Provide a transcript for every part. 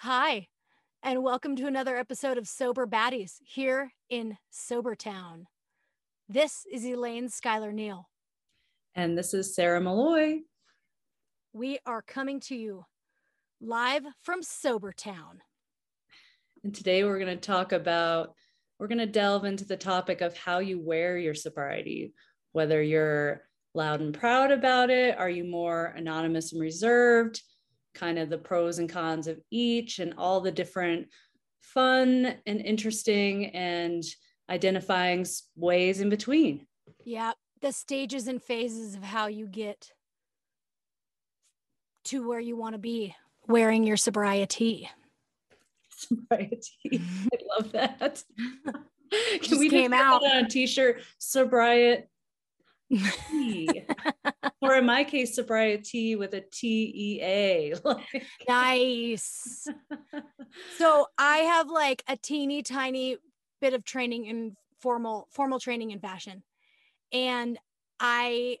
Hi, and welcome to another episode of Sober Baddies here in Sobertown. This is Elaine Schuyler Neal. And this is Sarah Malloy. We are coming to you live from Sobertown. And today we're going to talk about, we're going to delve into the topic of how you wear your sobriety, whether you're loud and proud about it, are you more anonymous and reserved? Kind of the pros and cons of each and all the different fun and interesting and identifying ways in between. Yeah, the stages and phases of how you get to where you want to be wearing your sobriety. Sobriety. I love that. Can Just we came out on a t-shirt? Sobriety or in my case, sobriety with a T E A. nice. so I have like a teeny tiny bit of training in formal formal training in fashion, and I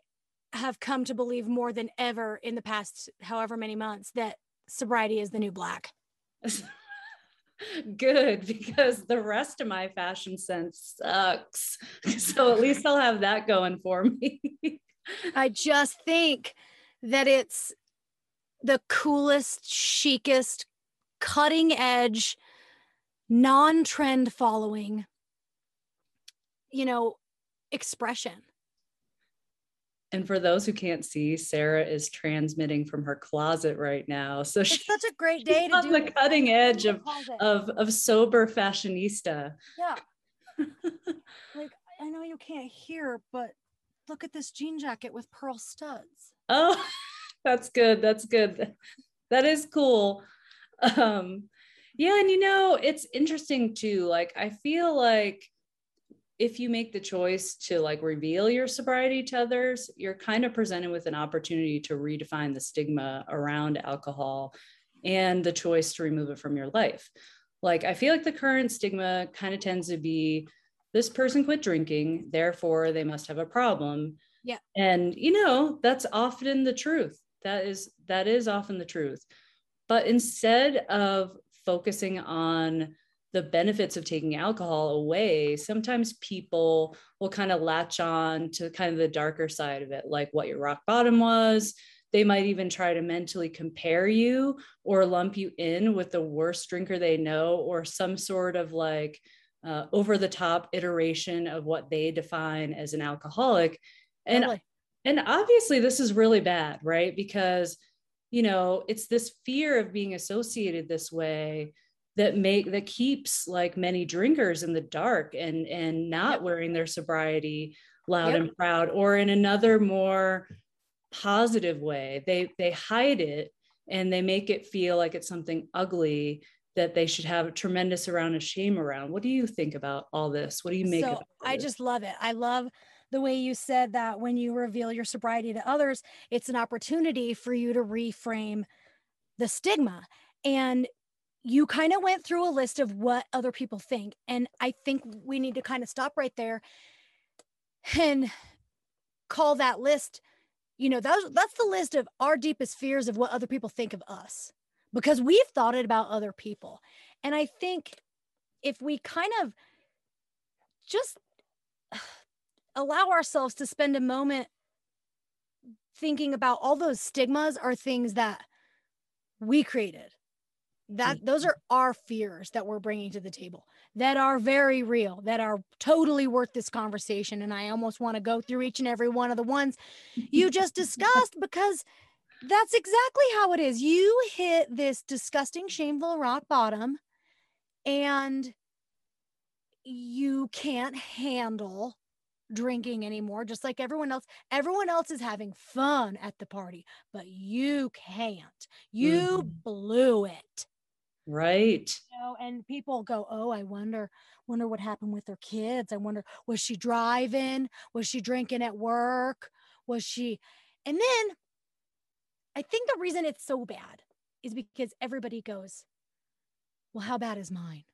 have come to believe more than ever in the past however many months that sobriety is the new black. Good because the rest of my fashion sense sucks. So at least I'll have that going for me. I just think that it's the coolest, chicest, cutting edge, non trend following, you know, expression. And for those who can't see, Sarah is transmitting from her closet right now. So it's she's such a great day to on do the cutting edge of, of, of sober fashionista. Yeah. like I know you can't hear, but look at this jean jacket with pearl studs. Oh, that's good. That's good. That is cool. Um, yeah, and you know, it's interesting too. Like I feel like if you make the choice to like reveal your sobriety to others, you're kind of presented with an opportunity to redefine the stigma around alcohol and the choice to remove it from your life. Like, I feel like the current stigma kind of tends to be this person quit drinking, therefore they must have a problem. Yeah. And you know, that's often the truth. That is that is often the truth. But instead of focusing on the benefits of taking alcohol away, sometimes people will kind of latch on to kind of the darker side of it, like what your rock bottom was. They might even try to mentally compare you or lump you in with the worst drinker they know or some sort of like uh, over the top iteration of what they define as an alcoholic. And, totally. and obviously, this is really bad, right? Because, you know, it's this fear of being associated this way that make that keeps like many drinkers in the dark and and not yep. wearing their sobriety loud yep. and proud or in another more positive way. They they hide it and they make it feel like it's something ugly that they should have a tremendous amount of shame around. What do you think about all this? What do you make so i just love it. I love the way you said that when you reveal your sobriety to others it's an opportunity for you to reframe the stigma. And you kind of went through a list of what other people think. And I think we need to kind of stop right there and call that list, you know, that's, that's the list of our deepest fears of what other people think of us because we've thought it about other people. And I think if we kind of just allow ourselves to spend a moment thinking about all those stigmas are things that we created that those are our fears that we're bringing to the table that are very real that are totally worth this conversation and i almost want to go through each and every one of the ones you just discussed because that's exactly how it is. You hit this disgusting shameful rock bottom and you can't handle drinking anymore just like everyone else. Everyone else is having fun at the party but you can't. You mm-hmm. blew it Right. You know, and people go, "Oh, I wonder, wonder what happened with her kids. I wonder, was she driving? Was she drinking at work? Was she?" And then, I think the reason it's so bad is because everybody goes, "Well, how bad is mine?"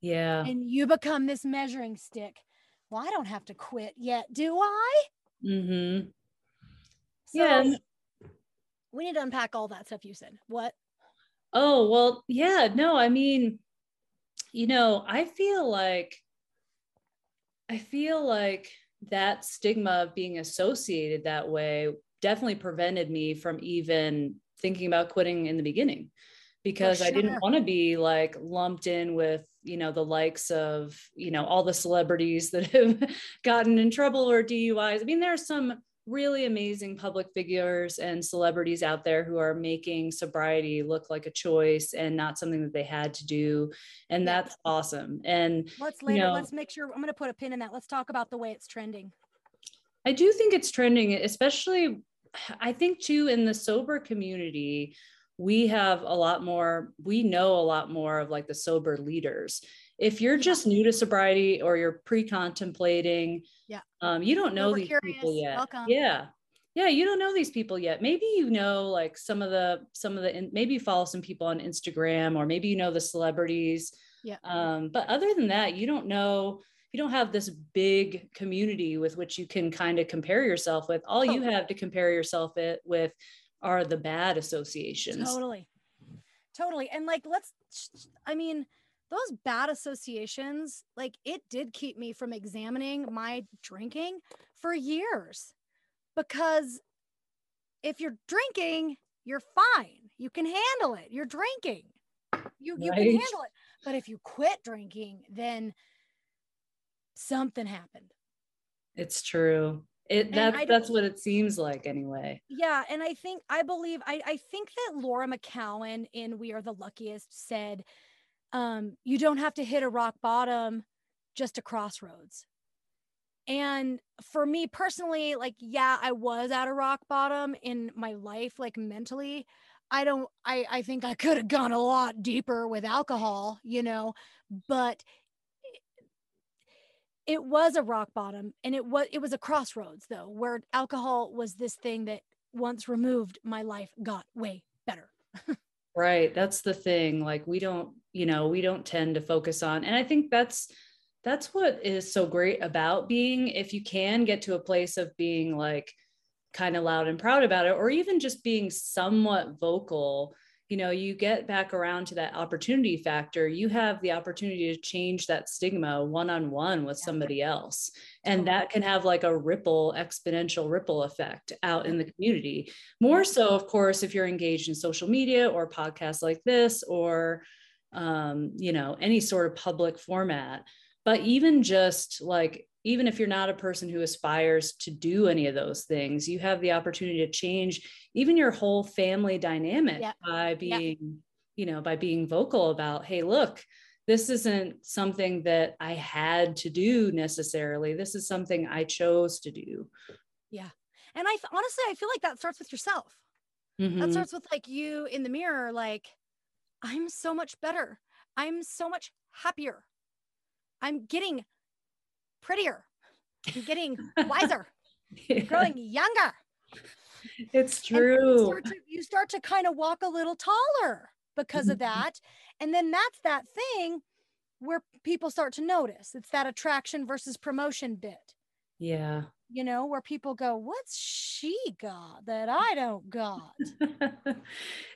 Yeah. And you become this measuring stick. Well, I don't have to quit yet, do I? Mm-hmm. So, yeah. We need to unpack all that stuff you said. What? Oh, well, yeah, no, I mean, you know, I feel like I feel like that stigma of being associated that way definitely prevented me from even thinking about quitting in the beginning because sure. I didn't want to be like lumped in with, you know, the likes of, you know, all the celebrities that have gotten in trouble or DUIs. I mean, there are some really amazing public figures and celebrities out there who are making sobriety look like a choice and not something that they had to do. And yeah. that's awesome. And let's later you know, let's make sure i'm going to put a pin in that. Let's talk about the way it's trending. I do think it's trending especially i think too in the sober community we have a lot more we know a lot more of like the sober leaders if you're just new to sobriety or you're pre-contemplating yeah. um, you don't know these curious. people yet. Welcome. yeah. Yeah you don't know these people yet. Maybe you know like some of the some of the maybe you follow some people on instagram or maybe you know the celebrities. Yeah. Um, but other than that you don't know you don't have this big community with which you can kind of compare yourself with. All you have to compare yourself it with are the bad associations. Totally. Totally. And like let's i mean those bad associations like it did keep me from examining my drinking for years because if you're drinking you're fine. You can handle it. You're drinking. You you right. can handle it. But if you quit drinking then something happened. It's true. It that, that's what it seems like anyway. Yeah and i think i believe I, I think that laura mckowen in we are the luckiest said um, you don't have to hit a rock bottom just a crossroads. And for me personally like yeah i was at a rock bottom in my life like mentally. I don't i i think i could have gone a lot deeper with alcohol you know but it was a rock bottom and it was it was a crossroads though where alcohol was this thing that once removed my life got way better right that's the thing like we don't you know we don't tend to focus on and i think that's that's what is so great about being if you can get to a place of being like kind of loud and proud about it or even just being somewhat vocal you know you get back around to that opportunity factor you have the opportunity to change that stigma one on one with somebody else. And that can have like a ripple exponential ripple effect out in the community. More so of course if you're engaged in social media or podcasts like this or um, you know any sort of public format. But even just like even if you're not a person who aspires to do any of those things, you have the opportunity to change even your whole family dynamic yeah. by being, yeah. you know, by being vocal about, hey, look, this isn't something that I had to do necessarily. This is something I chose to do. Yeah. And I honestly, I feel like that starts with yourself. Mm-hmm. That starts with like you in the mirror, like, I'm so much better. I'm so much happier. I'm getting prettier. I'm getting wiser. yeah. Growing younger. It's true. You start, to, you start to kind of walk a little taller because of mm-hmm. that. And then that's that thing where people start to notice. It's that attraction versus promotion bit. Yeah. You know, where people go, What's she got that I don't got?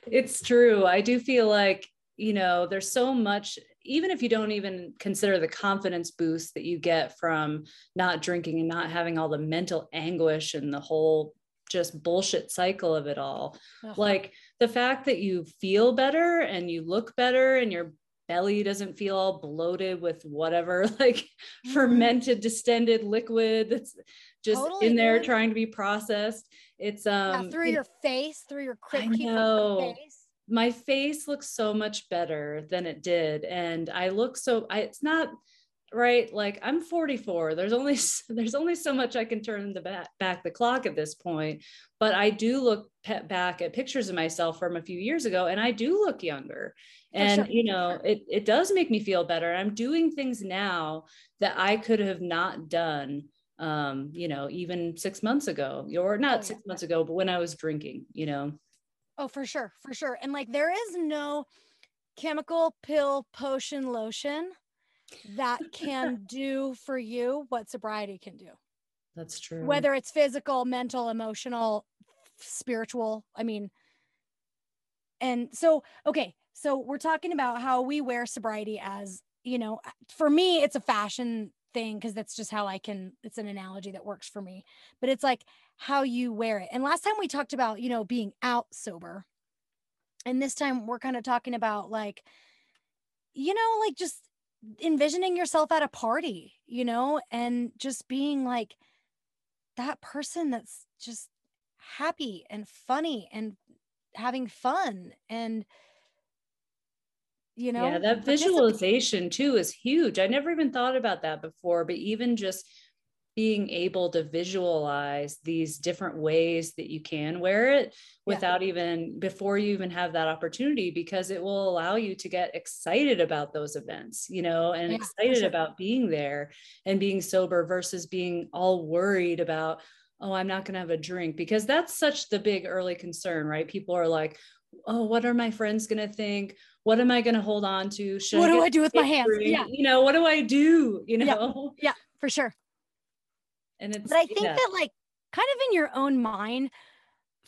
it's true. I do feel like, you know, there's so much even if you don't even consider the confidence boost that you get from not drinking and not having all the mental anguish and the whole just bullshit cycle of it all uh-huh. like the fact that you feel better and you look better and your belly doesn't feel all bloated with whatever like mm-hmm. fermented distended liquid that's just totally in there trying to be processed it's um yeah, through your face through your quick face my face looks so much better than it did. And i look so I, it's not right like i'm 44 there's only there's only so much i can turn the back, back the clock at this point. But i do look back at pictures of myself from a few years ago and i do look younger. And sure. you know it, it does make me feel better. I'm doing things now that i could have not done um you know even six months ago or not oh, six months ago but when i was drinking you know Oh, for sure, for sure. And like there is no chemical pill potion lotion that can do for you what sobriety can do. That's true. Whether it's physical, mental, emotional, spiritual. I mean, and so, okay. so we're talking about how we wear sobriety as you know for me it's a fashion thing because that's just how i can it's an analogy that works for me but it's like how you wear it. And last time we talked about you know being out sober. And this time we're kind of talking about like you know like just envisioning yourself at a party you know and just being like that person that's just happy and funny and having fun and you know yeah that visualization too is huge. I never even thought about that before but even just being able to visualize these different ways that you can wear it without yeah. even before you even have that opportunity because it will allow you to get excited about those events you know and yeah, excited sure. about being there and being sober versus being all worried about oh i'm not going to have a drink because that's such the big early concern right people are like oh what are my friends going to think what am I going to hold on to? Should what I do I do with my hands? Yeah. You know, what do I do? You know? Yeah, yeah for sure. And it's, but I think yeah. that like kind of in your own mind,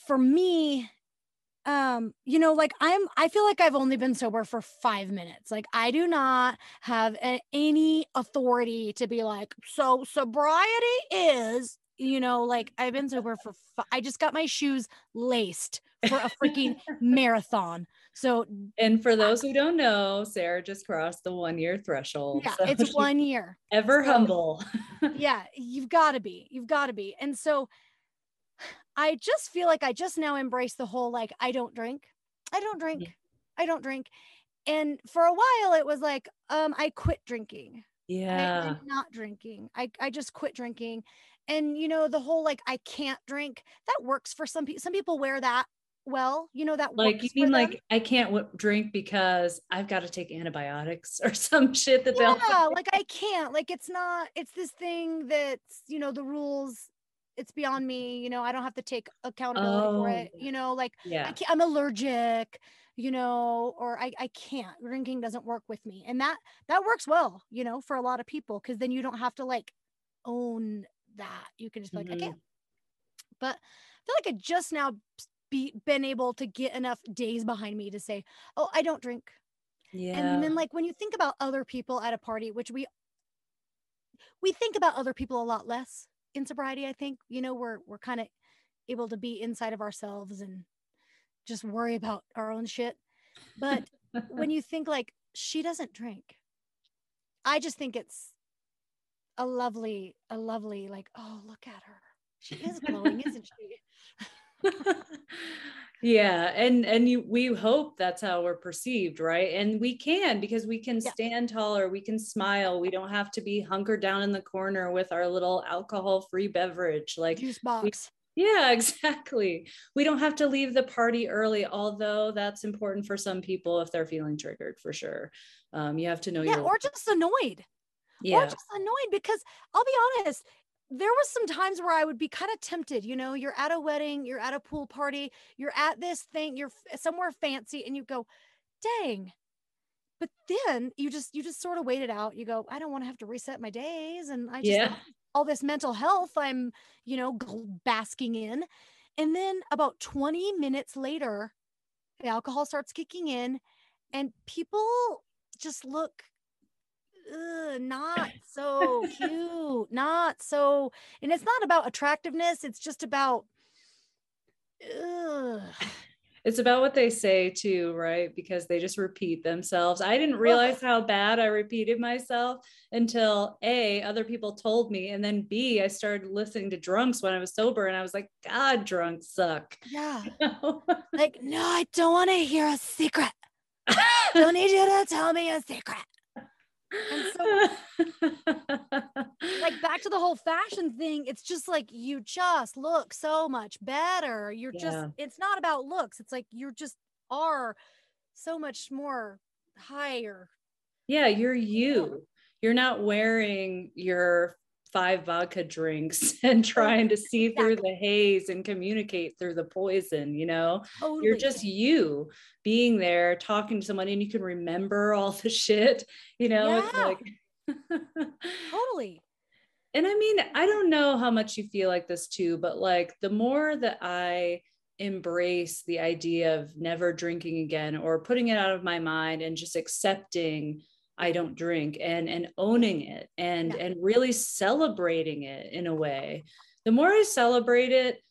for me, um, you know, like I'm, I feel like I've only been sober for five minutes. Like I do not have a, any authority to be like, so sobriety is, you know, like I've been sober for, I just got my shoes laced for a freaking marathon. So, and for those who don't know, Sarah just crossed the one year threshold. Yeah, so it's one year. Ever so, humble. yeah, you've got to be. You've got to be. And so, I just feel like I just now embrace the whole like, I don't drink. I don't drink. I don't drink. And for a while, it was like, um, I quit drinking. Yeah. I, not drinking. I, I just quit drinking. And, you know, the whole like, I can't drink, that works for some people. Some people wear that well you know that like you mean like i can't w- drink because i've got to take antibiotics or some shit that yeah, they'll like i can't like it's not it's this thing that's you know the rules it's beyond me you know i don't have to take accountability oh, for it you know like yeah. I am allergic you know or I, I can't drinking doesn't work with me and that that works well you know for a lot of people because then you don't have to like own that you can just be like mm-hmm. i can't. But i feel like i just now be been able to get enough days behind me to say, "Oh, I don't drink." Yeah. And then like when you think about other people at a party, which we we think about other people a lot less in sobriety, I think. You know, we're we're kind of able to be inside of ourselves and just worry about our own shit. But when you think like she doesn't drink, I just think it's a lovely, a lovely, like, oh, look at her. She is glowing, isn't she? yeah and and you we hope that's how we're perceived right? And we can because we can yeah. stand taller we can smile we don't have to be hunkered down in the corner with our little alcohol free beverage like juice box. We, yeah exactly. We don't have to leave the party early although that's important for some people if they're feeling triggered for sure. Um, you have to know yeah or just annoyed. Yeah. or just annoyed because I'll be honest, there was some times where I would be kind of tempted, you know, you're at a wedding, you're at a pool party, you're at this thing, you're somewhere fancy and you go, "Dang." But then you just you just sort of wait it out. You go, "I don't want to have to reset my days and I just yeah. all this mental health I'm, you know, basking in." And then about 20 minutes later, the alcohol starts kicking in and people just look Ugh, not so cute, not so, and it's not about attractiveness. It's just about, ugh. It's about what they say too, right? Because they just repeat themselves. I didn't realize how bad I repeated myself until A, other people told me. And then B, I started listening to drunks when I was sober and I was like, God, drunks suck. Yeah. like, no, I don't want to hear a secret. don't need you to tell me a secret. And so, like, back to the whole fashion thing, it's just like you just look so much better. You're yeah. just, it's not about looks. It's like you're just are so much more higher. Yeah, you're you. You're not wearing your five vodka drinks and trying to see exactly. through the haze and communicate through the poison you know totally. you're just you being there talking to someone and you can remember all the shit you know yeah. like totally and i mean i don't know how much you feel like this too but like the more that i embrace the idea of never drinking again or putting it out of my mind and just accepting I don't drink and and owning it and yeah. and really celebrating it in a way. The more I celebrate it,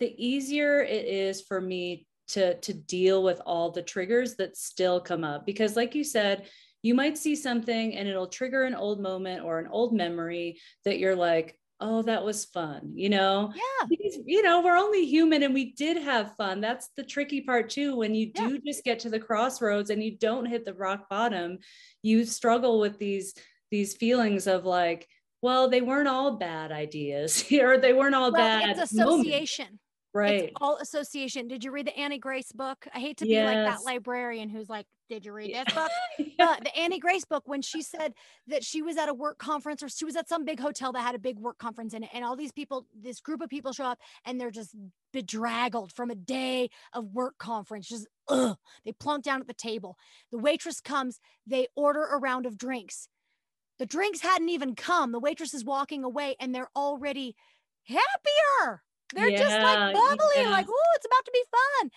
the easier it is for me to to deal with all the triggers that still come up because like you said, you might see something and it'll trigger an old moment or an old memory that you're like, oh that was fun you know yeah because, you know we're only human and we did have fun that's the tricky part too when you do yeah. just get to the crossroads and you don't hit the rock bottom you struggle with these these feelings of like well they weren't all bad ideas or they weren't all well, bad it's association moments. Right. It's all association. Did you read the Annie Grace book? I hate to be yes. like that librarian who's like, Did you read this book? yeah. the Annie Grace book, when she said that she was at a work conference or she was at some big hotel that had a big work conference in it, and all these people, this group of people show up and they're just bedraggled from a day of work conference, just ugh. They plunk down at the table. The waitress comes, they order a round of drinks. The drinks hadn't even come. The waitress is walking away and they're already happier they're yeah, just like bubbly, yeah. like, oh, it's about to be fun.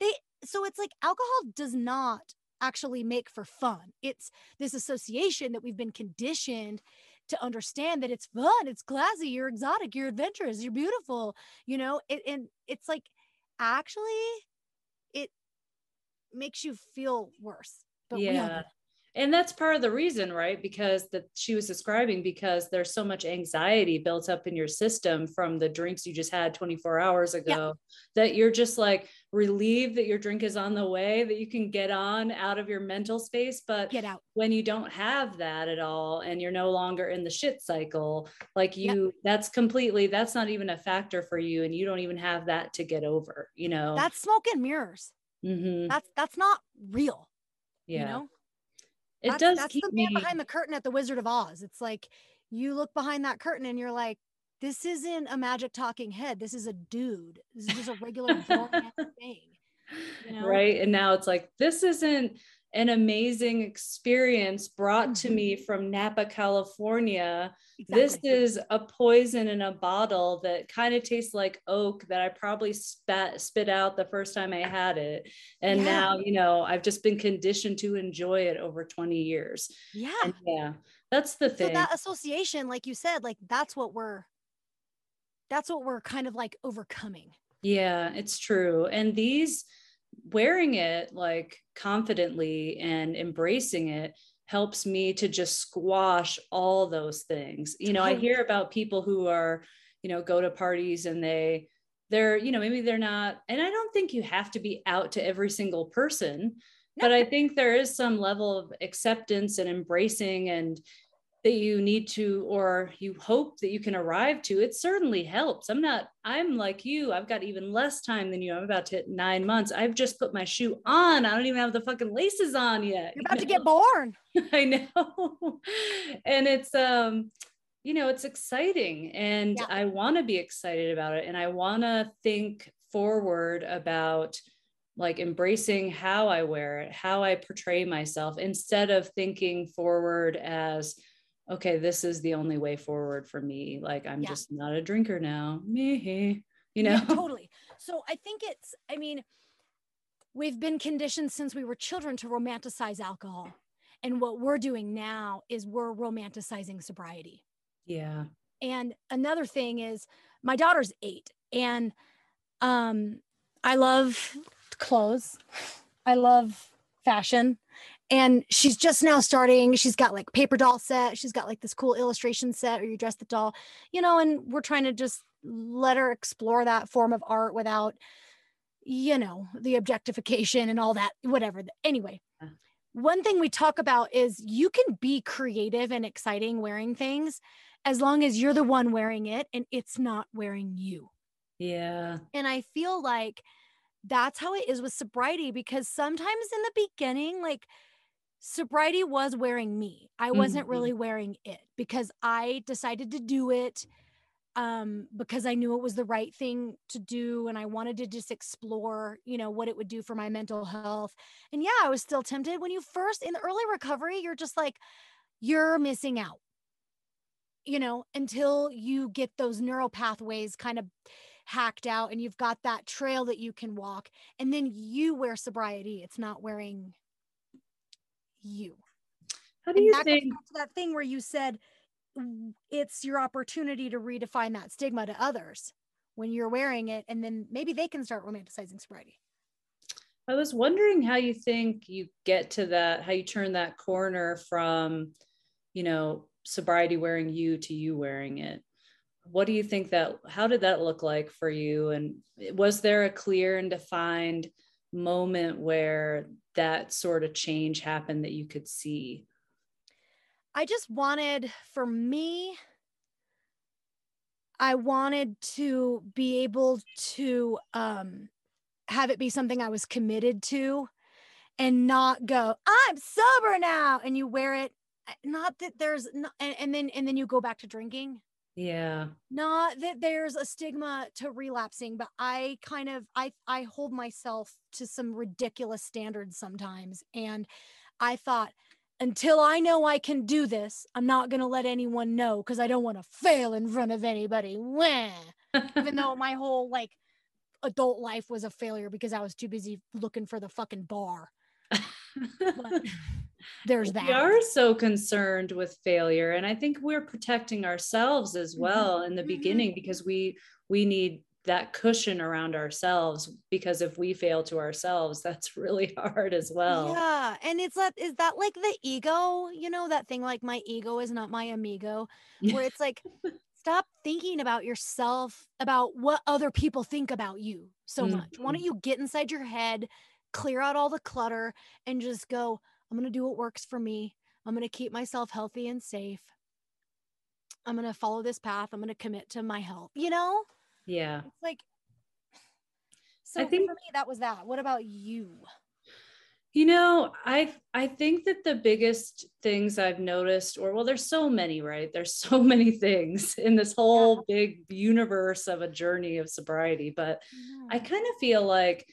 They so it's like alcohol does not actually make for fun. It's this association that we've been conditioned to understand that it's fun, it's classy, you're exotic, you're adventurous, you're beautiful, you know, it, and it's like actually it makes you feel worse. But yeah and that's part of the reason right? Because that she was describing because there's so much anxiety built up in your system from the drinks you just had 24 hours ago yeah. that you're just like relieved that your drink is on the way that you can get on out of your mental space. But get out. when you don't have that at all and you're no longer in the shit cycle like you that's completely that's not even a factor for you and you don't even have that to get over you know? That's smoke and mirrors. Mm-hmm. that's that's not real yeah. you know it that's, does that's keep the man me... behind the curtain at the Wizard of Oz. It's like you look behind that curtain and you're like, this isn't a magic talking head. This is a dude. This is just a regular thing. You know? Right. And now it's like, this isn't an amazing experience brought to me mm-hmm. from Napa, California. Exactly. This is a poison in a bottle that kind of tastes like oak that I probably spat spit out the first time I had it. And yeah. now, you know, I've just been conditioned to enjoy it over 20 years. Yeah. And yeah. That's the thing. So that association, like you said, like that's what we're that's what we're kind of like overcoming. Yeah, it's true. And these wearing it like confidently and embracing it helps me to just squash all those things. You know, I hear about people who are, you know, go to parties and they they're, you know, maybe they're not and I don't think you have to be out to every single person, no. but I think there is some level of acceptance and embracing and that you need to or you hope that you can arrive to it certainly helps. I'm not i'm like you i've got even less time than you. I'm about to hit nine months. I've just put my shoe on. I don't even have the fucking laces on yet you're about you know? to get born. I know. And it's um you know it's exciting and yeah. i want to be excited about it and i want to think forward about like embracing how I wear it, how I portray myself, instead of thinking forward as okay, this is the only way forward for me. Like I'm yeah. just not a drinker now. Me, you know. Yeah, totally. So I think it's, I mean, we've been conditioned since we were children to romanticize alcohol. And what we're doing now is we're romanticizing sobriety. Yeah. And another thing is my daughter's eight and um I love clothes. I love fashion and she's just now starting she's got like paper doll set she's got like this cool illustration set or you dress the doll you know and we're trying to just let her explore that form of art without you know the objectification and all that whatever anyway. One thing we talk about is you can be creative and exciting wearing things as long as you're the one wearing it and it's not wearing you. Yeah. And i feel like that's how it is with sobriety because sometimes in the beginning like sobriety was wearing me. I wasn't mm-hmm. really wearing it because I decided to do it um, because I knew it was the right thing to do and I wanted to just explore, you know, what it would do for my mental health. And yeah, I was still tempted. When you first in the early recovery, you're just like, you're missing out, you know, until you get those neural pathways kind of hacked out and you've got that trail that you can walk and then you wear sobriety it's not wearing you. How do you that think that thing where you said it's your opportunity to redefine that stigma to others when you're wearing it and then maybe they can start romanticizing sobriety. I was wondering how you think you get to that how you turn that corner from you know sobriety wearing you to you wearing it. What do you think that how did that look like for you? And was there a clear and defined moment where that sort of change happened that you could see? I just wanted for me i wanted to be able to um have it be something i was committed to and not go i'm sober now and you wear it not that there's and, and then and then you go back to drinking yeah. Not that there's a stigma to relapsing but i kind of i i hold myself to some ridiculous standards sometimes. And i thought until i know i can do this i'm not going to let anyone know because i don't want to fail in front of anybody. Even though my whole like adult life was a failure because i was too busy looking for the fucking bar. But, there's that. We are so concerned with failure. And I think we're protecting ourselves as mm-hmm. well mm-hmm. in the mm-hmm. beginning because we we need that cushion around ourselves because if we fail to ourselves that's really hard as well yeah and it's that is that like the ego you know that thing like my ego is not my amigo where it's like stop thinking about yourself about what other people think about you so mm-hmm. much why don't you get inside your head clear out all the clutter and just go I'm going to do what works for me. I'm going to keep myself healthy and safe. I'm going to follow this path. I'm going to commit to my health, you know? Yeah. It's like, so I think for me, that was that. What about you? You know, I I think that the biggest things I've noticed, or well, there's so many, right? There's so many things in this whole yeah. big universe of a journey of sobriety. But I kind of feel like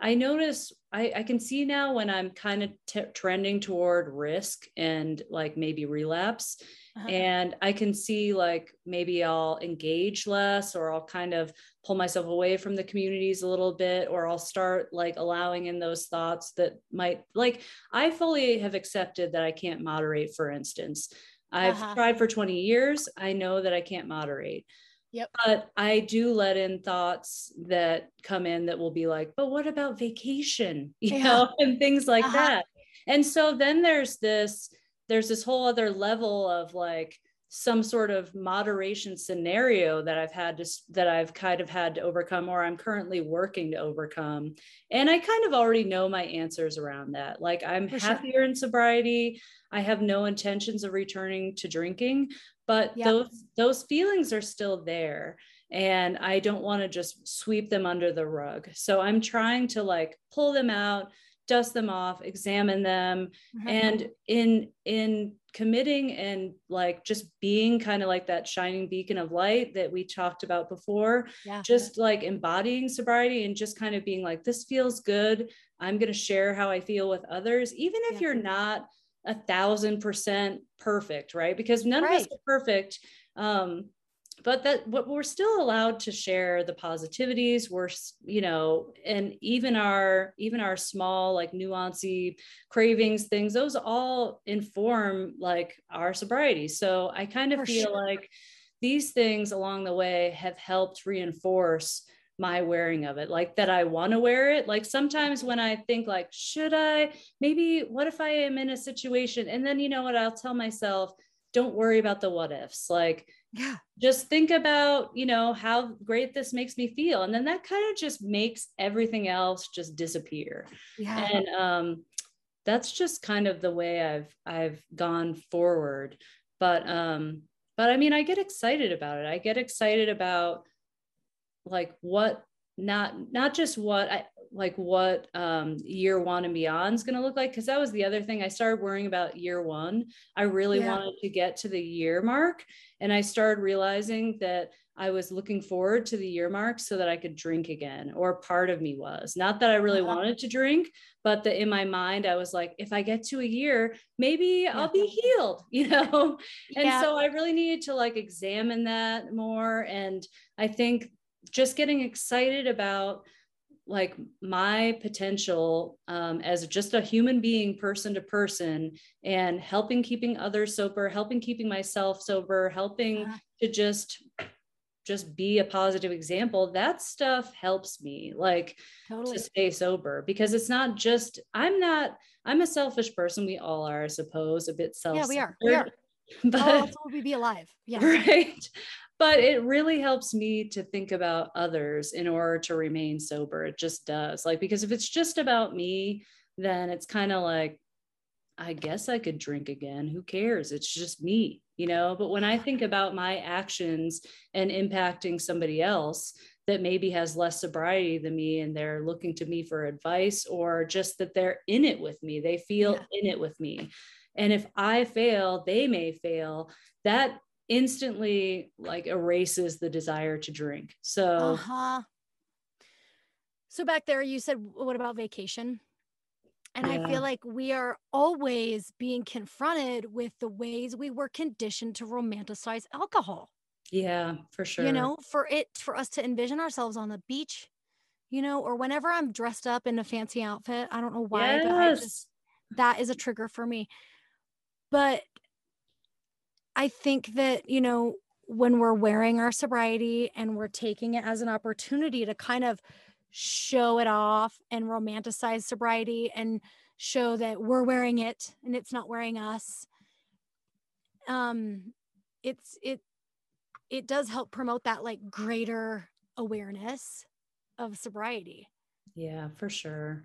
I notice I, I can see now when I'm kind of t- trending toward risk and like maybe relapse. Uh-huh. And I can see like maybe I'll engage less or I'll kind of pull myself away from the communities a little bit, or I'll start like allowing in those thoughts that might like I fully have accepted that I can't moderate, for instance. I've uh-huh. tried for 20 years. I know that I can't moderate. Yep. But I do let in thoughts that come in that will be like, but what about vacation? You yeah. know, and things like uh-huh. that. And so then there's this, there's this whole other level of like some sort of moderation scenario that I've had to that I've kind of had to overcome or I'm currently working to overcome. And I kind of already know my answers around that. Like I'm For happier sure. in sobriety. I have no intentions of returning to drinking, but yep. those those feelings are still there and i don't want to just sweep them under the rug so i'm trying to like pull them out dust them off examine them mm-hmm. and in in committing and like just being kind of like that shining beacon of light that we talked about before yeah. just like embodying sobriety and just kind of being like this feels good i'm going to share how i feel with others even if yeah. you're not a thousand percent perfect, right? Because none right. of us are perfect. Um, but that what we're still allowed to share the positivities. We're you know and even our even our small like nuancy cravings things those all inform like our sobriety. So i kind of For feel sure. like these things along the way have helped reinforce my wearing of it like that i want to wear it. Like sometimes when i think like should i? Maybe what if i am in a situation? And then you know what? I'll tell myself don't worry about the what ifs. Like yeah. Just think about you know how great this makes me feel. And then that kind of just makes everything else just disappear. Yeah. And um that's just kind of the way i've i've gone forward. But um but i mean i get excited about it. I get excited about like what not not just what I like what um year one and beyond is going to look like because that was the other thing I started worrying about year one. I really yeah. wanted to get to the year mark and I started realizing that I was looking forward to the year mark so that I could drink again, or part of me was. Not that I really uh-huh. wanted to drink, but that in my mind, I was like, if I get to a year, maybe yeah. I'll be healed, you know? and yeah. so I really needed to like examine that more. And I think just getting excited about like my potential um, as just a human being person to person and helping keeping others sober helping keeping myself sober helping yeah. to just just be a positive example that stuff helps me like totally. to stay sober. Because it's not just i'm not i'm a selfish person we all are i suppose a bit selfish yeah we are. We are. but oh, we be alive. Yeah. right but it really helps me to think about others in order to remain sober. It just does. Like because if it's just about me then it's kind of like i guess i could drink again. Who cares? It's just me you know? But when i think about my actions and impacting somebody else that maybe has less sobriety than me and they're looking to me for advice or just that they're in it with me they feel yeah. in it with me. And if i fail they may fail that instantly like erases the desire to drink. So uh-huh. So back there you said what about vacation? And yeah. I feel like we are always being confronted with the ways we were conditioned to romanticize alcohol. Yeah, for sure. You know, for it for us to envision ourselves on the beach, you know, or whenever I'm dressed up in a fancy outfit, I don't know why, yes. but I just that is a trigger for me. But I think that, you know, when we're wearing our sobriety and we're taking it as an opportunity to kind of show it off and romanticize sobriety and show that we're wearing it and it's not wearing us um it's it it does help promote that like greater awareness of sobriety. Yeah for sure.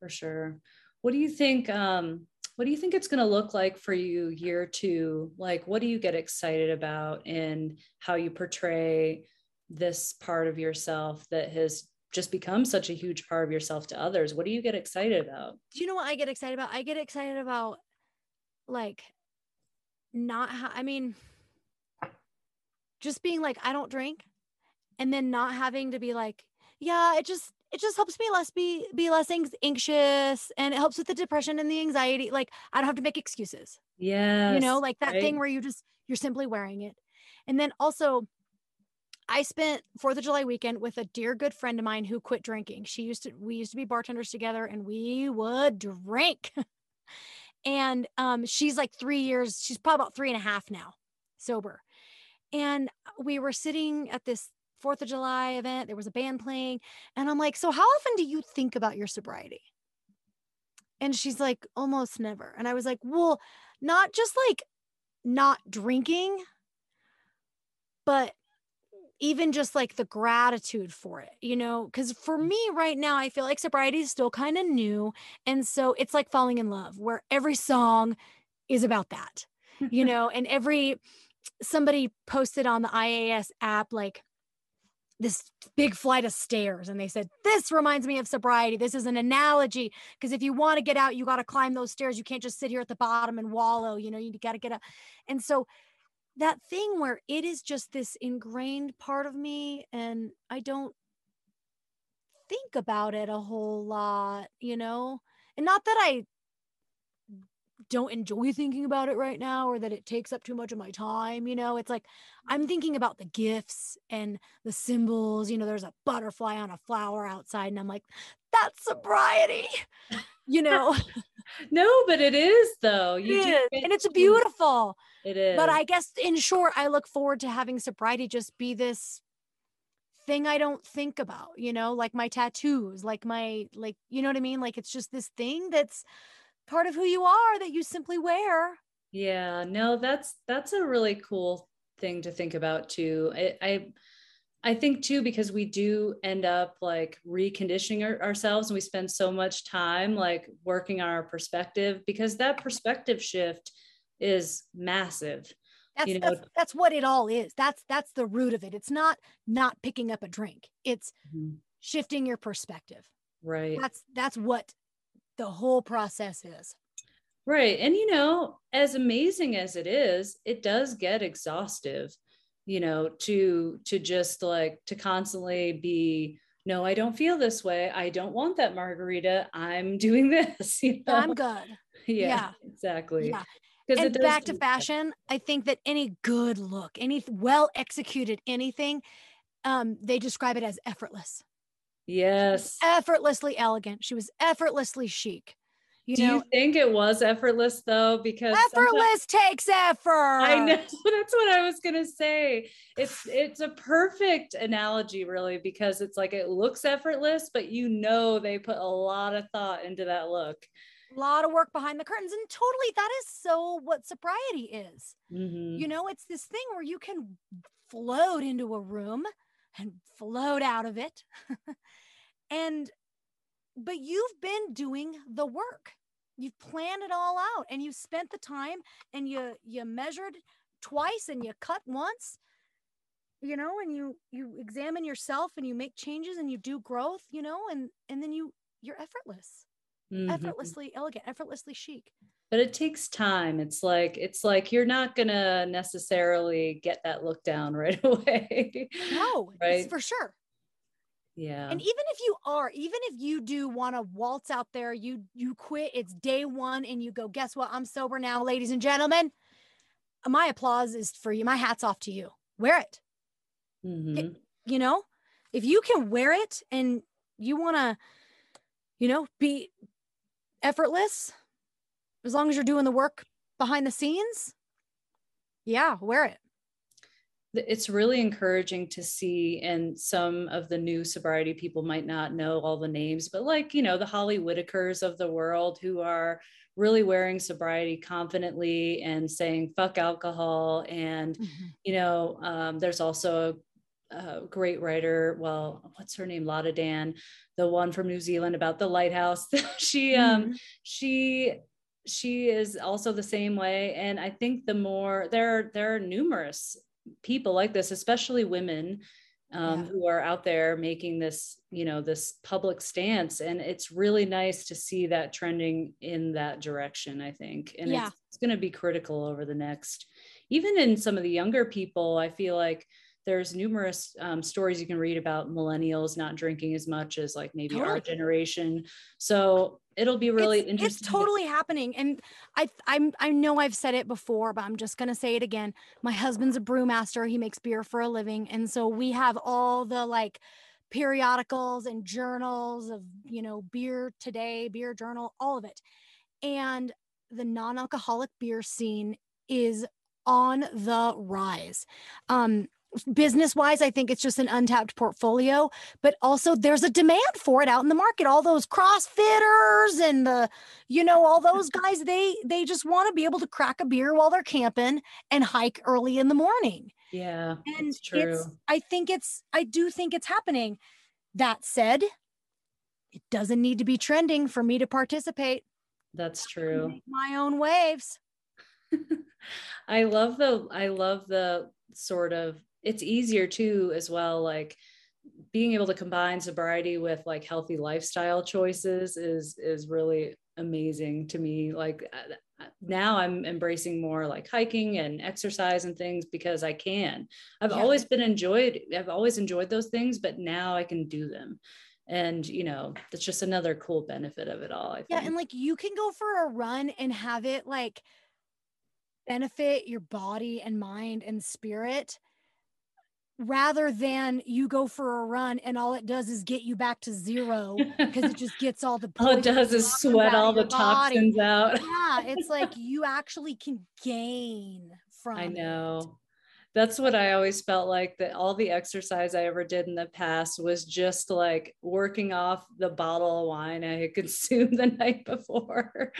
For sure. What do you think um what do you think it's going to look like for you year two? Like what do you get excited about in how you portray this part of yourself that has just become such a huge part of yourself to others? What do you get excited about? Do you know what i get excited about? I get excited about like not ha- i mean just being like i don't drink and then not having to be like yeah it just it just helps me less be be less anxious and it helps with the depression and the anxiety like i don't have to make excuses. Yeah you know like that right? thing where you just you're simply wearing it. And then also i spent fourth of july weekend with a dear good friend of mine who quit drinking. She used to we used to be bartenders together and we would drink. And um she's like three years she's probably about three and a half now sober. And we were sitting at this Fourth of July event. There was a band playing. And I'm like, So, how often do you think about your sobriety? And she's like, Almost never. And I was like, Well, not just like not drinking, but even just like the gratitude for it, you know? Because for mm. me right now, I feel like sobriety is still kind of new. And so it's like falling in love, where every song is about that, you know? and every somebody posted on the IAS app, like, this big flight of stairs and they said this reminds me of sobriety. This is an analogy because if you want to get out you got to climb those stairs. You can't just sit here at the bottom and wallow you know you got to get up. And so that thing where it is just this ingrained part of me and i don't think about it a whole lot you know? And not that i don't enjoy thinking about it right now or that it takes up too much of my time you know? It's like i'm thinking about the gifts and the symbols you know there's a butterfly on a flower outside and i'm like that's sobriety you know? No but it is though. You it is. and it's beautiful. It is. But i guess in short i look forward to having sobriety just be this thing I don't think about, you know, like my tattoos, like my, like, you know what I mean? Like it's just this thing that's part of who you are that you simply wear. Yeah, no, that's that's a really cool thing to think about too. I I, I think too because we do end up like reconditioning our, ourselves and we spend so much time like working on our perspective because that perspective shift is massive. That's, you know, that's, that's what it all is. That's that's the root of it. It's not not picking up a drink. It's mm-hmm. shifting your perspective. Right. That's that's what the whole process is. Right. And, you know, as amazing as it is, it does get exhaustive, you know, to, to just like, to constantly be, no, I don't feel this way. I don't want that margarita. I'm doing this. You know? I'm good. Yeah, yeah. exactly. Yeah. And back to fashion, I think that any good look, any well executed anything um, they describe it as effortless. Yes. Effortlessly elegant. She was effortlessly chic. You Do know, you think it was effortless though? Because effortless takes effort. I know that's what I was gonna say. It's it's a perfect analogy, really, because it's like it looks effortless, but you know they put a lot of thought into that look. A lot of work behind the curtains, and totally that is so what sobriety is. Mm-hmm. You know, it's this thing where you can float into a room and float out of it. and but you've been doing the work. You've planned it all out and you spent the time and you you measured twice and you cut once. You know, and you you examine yourself and you make changes and you do growth, you know, and and then you you're effortless. Mm-hmm. Effortlessly elegant, effortlessly chic but it takes time. It's like it's like you're not gonna necessarily get that look down right away no right? for sure. Yeah. And even if you are even if you do want to waltz out there you you quit it's day one and you go guess what? I'm sober now ladies and gentlemen. My applause is for you my hat's off to you. Wear it, mm-hmm. it you know if you can wear it and you want to you know be effortless as long as you're doing the work behind the scenes yeah wear it it's really encouraging to see and some of the new sobriety people might not know all the names but like you know the holly whitakers of the world who are really wearing sobriety confidently and saying fuck alcohol and mm-hmm. you know um, there's also a, a, great writer well what's her name Lotta Dann the one from New Zealand about the lighthouse she um, mm-hmm. um she she is also the same way and i think the more there there are numerous people like this, especially women um, yeah. who are out there making this, you know, this public stance. And it's really nice to see that trending in that direction, I think. And yeah. it's, it's going to be critical over the next, even in some of the younger people, I feel like there's numerous um, stories you can read about millennials not drinking as much as like maybe totally. our generation. So it'll be really it's, interesting. It's totally happening, and I I'm I know I've said it before, but I'm just gonna say it again. My husband's a brewmaster; he makes beer for a living, and so we have all the like periodicals and journals of you know beer today, beer journal, all of it, and the non-alcoholic beer scene is on the rise. Um, business wise, I think it's just an untapped portfolio, but also there's a demand for it out in the market. All those CrossFitters and the, you know, all those guys, they they just want to be able to crack a beer while they're camping and hike early in the morning. Yeah. And it's true. It's, I think it's I do think it's happening. That said, it doesn't need to be trending for me to participate. That's true. my own waves. I love the I love the sort of it's easier too as well like being able to combine sobriety with like healthy lifestyle choices is is really amazing to me like uh, now i'm embracing more like hiking and exercise and things because i can i've yeah. always been enjoyed i've always enjoyed those things but now i can do them and you know that's just another cool benefit of it all I think. yeah and like you can go for a run and have it like benefit your body and mind and spirit rather than you go for a run and all it does is get you back to zero because it just gets all the all it does is sweat all the toxins out. Yeah it's like you actually can gain from i know. It. that's what i always felt like that all the exercise i ever did in the past was just like working off the bottle of wine i had consumed the night before.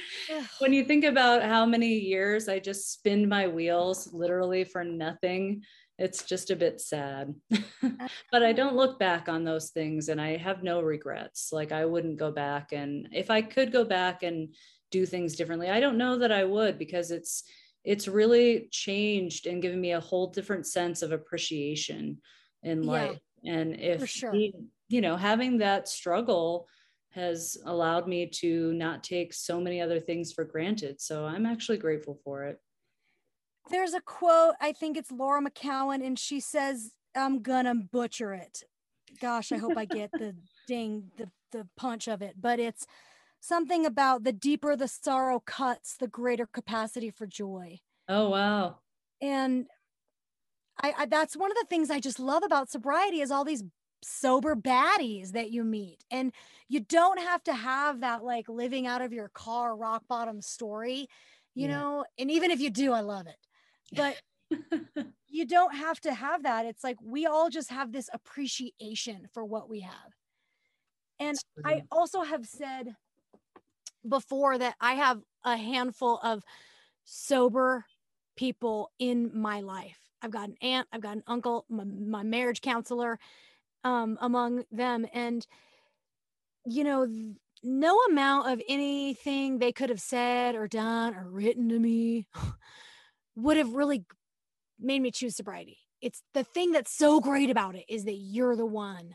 When you think about how many years i just spin my wheels literally for nothing it's just a bit sad. but I don't look back on those things and I have no regrets. Like I wouldn't go back and if I could go back and do things differently, I don't know that I would because it's it's really changed and given me a whole different sense of appreciation in life. Yeah, and if sure. you know, having that struggle has allowed me to not take so many other things for granted. So I'm actually grateful for it there's a quote, I think it's Laura McKowen, and she says, I'm gonna butcher it. Gosh, I hope I get the ding, the, the punch of it, but it's something about the deeper the sorrow cuts, the greater capacity for joy. Oh, wow. And I, I that's one of the things I just love about sobriety is all these sober baddies that you meet. And you don't have to have that like living out of your car rock bottom story, you yeah. know, and even if you do, I love it. But you don't have to have that. It's like we all just have this appreciation for what we have. And I also have said before that I have a handful of sober people in my life. I've got an aunt, I've got an uncle, my, my marriage counselor um, among them. And, you know, no amount of anything they could have said or done or written to me would have really made me choose sobriety. It's the thing that's so great about it is that you're the one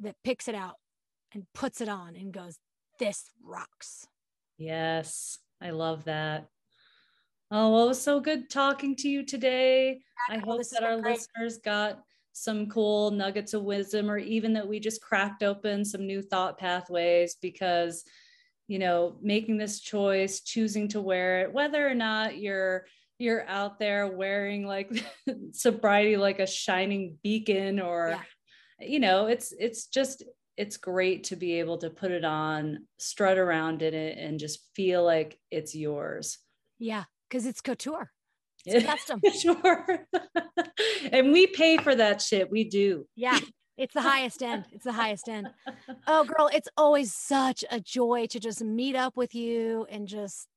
that picks it out and puts it on and goes, This rocks. Yes, I love that. Oh, well, it was so good talking to you today. I, I hope that our great. listeners got some cool nuggets of wisdom or even that we just cracked open some new thought pathways because you know making this choice choosing to wear it whether or not you're you're out there wearing like sobriety like a shining beacon or yeah. you know it's it's just it's great to be able to put it on strut around in it and just feel like it's yours. Yeah because it's couture. It's custom. Sure and we pay for that shit. We do. Yeah it's the highest end. It's the highest end. Oh girl it's always such a joy to just meet up with you and just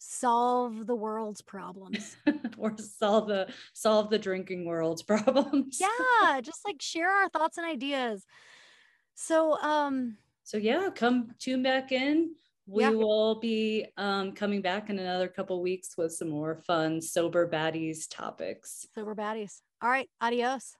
solve the world's problems. Or solve the solve the drinking world's problems. Yeah just like share our thoughts and ideas. So um so yeah come tune back in. We yeah. will be um, coming back in another couple weeks with some more fun sober baddies topics. Sober baddies. All right adios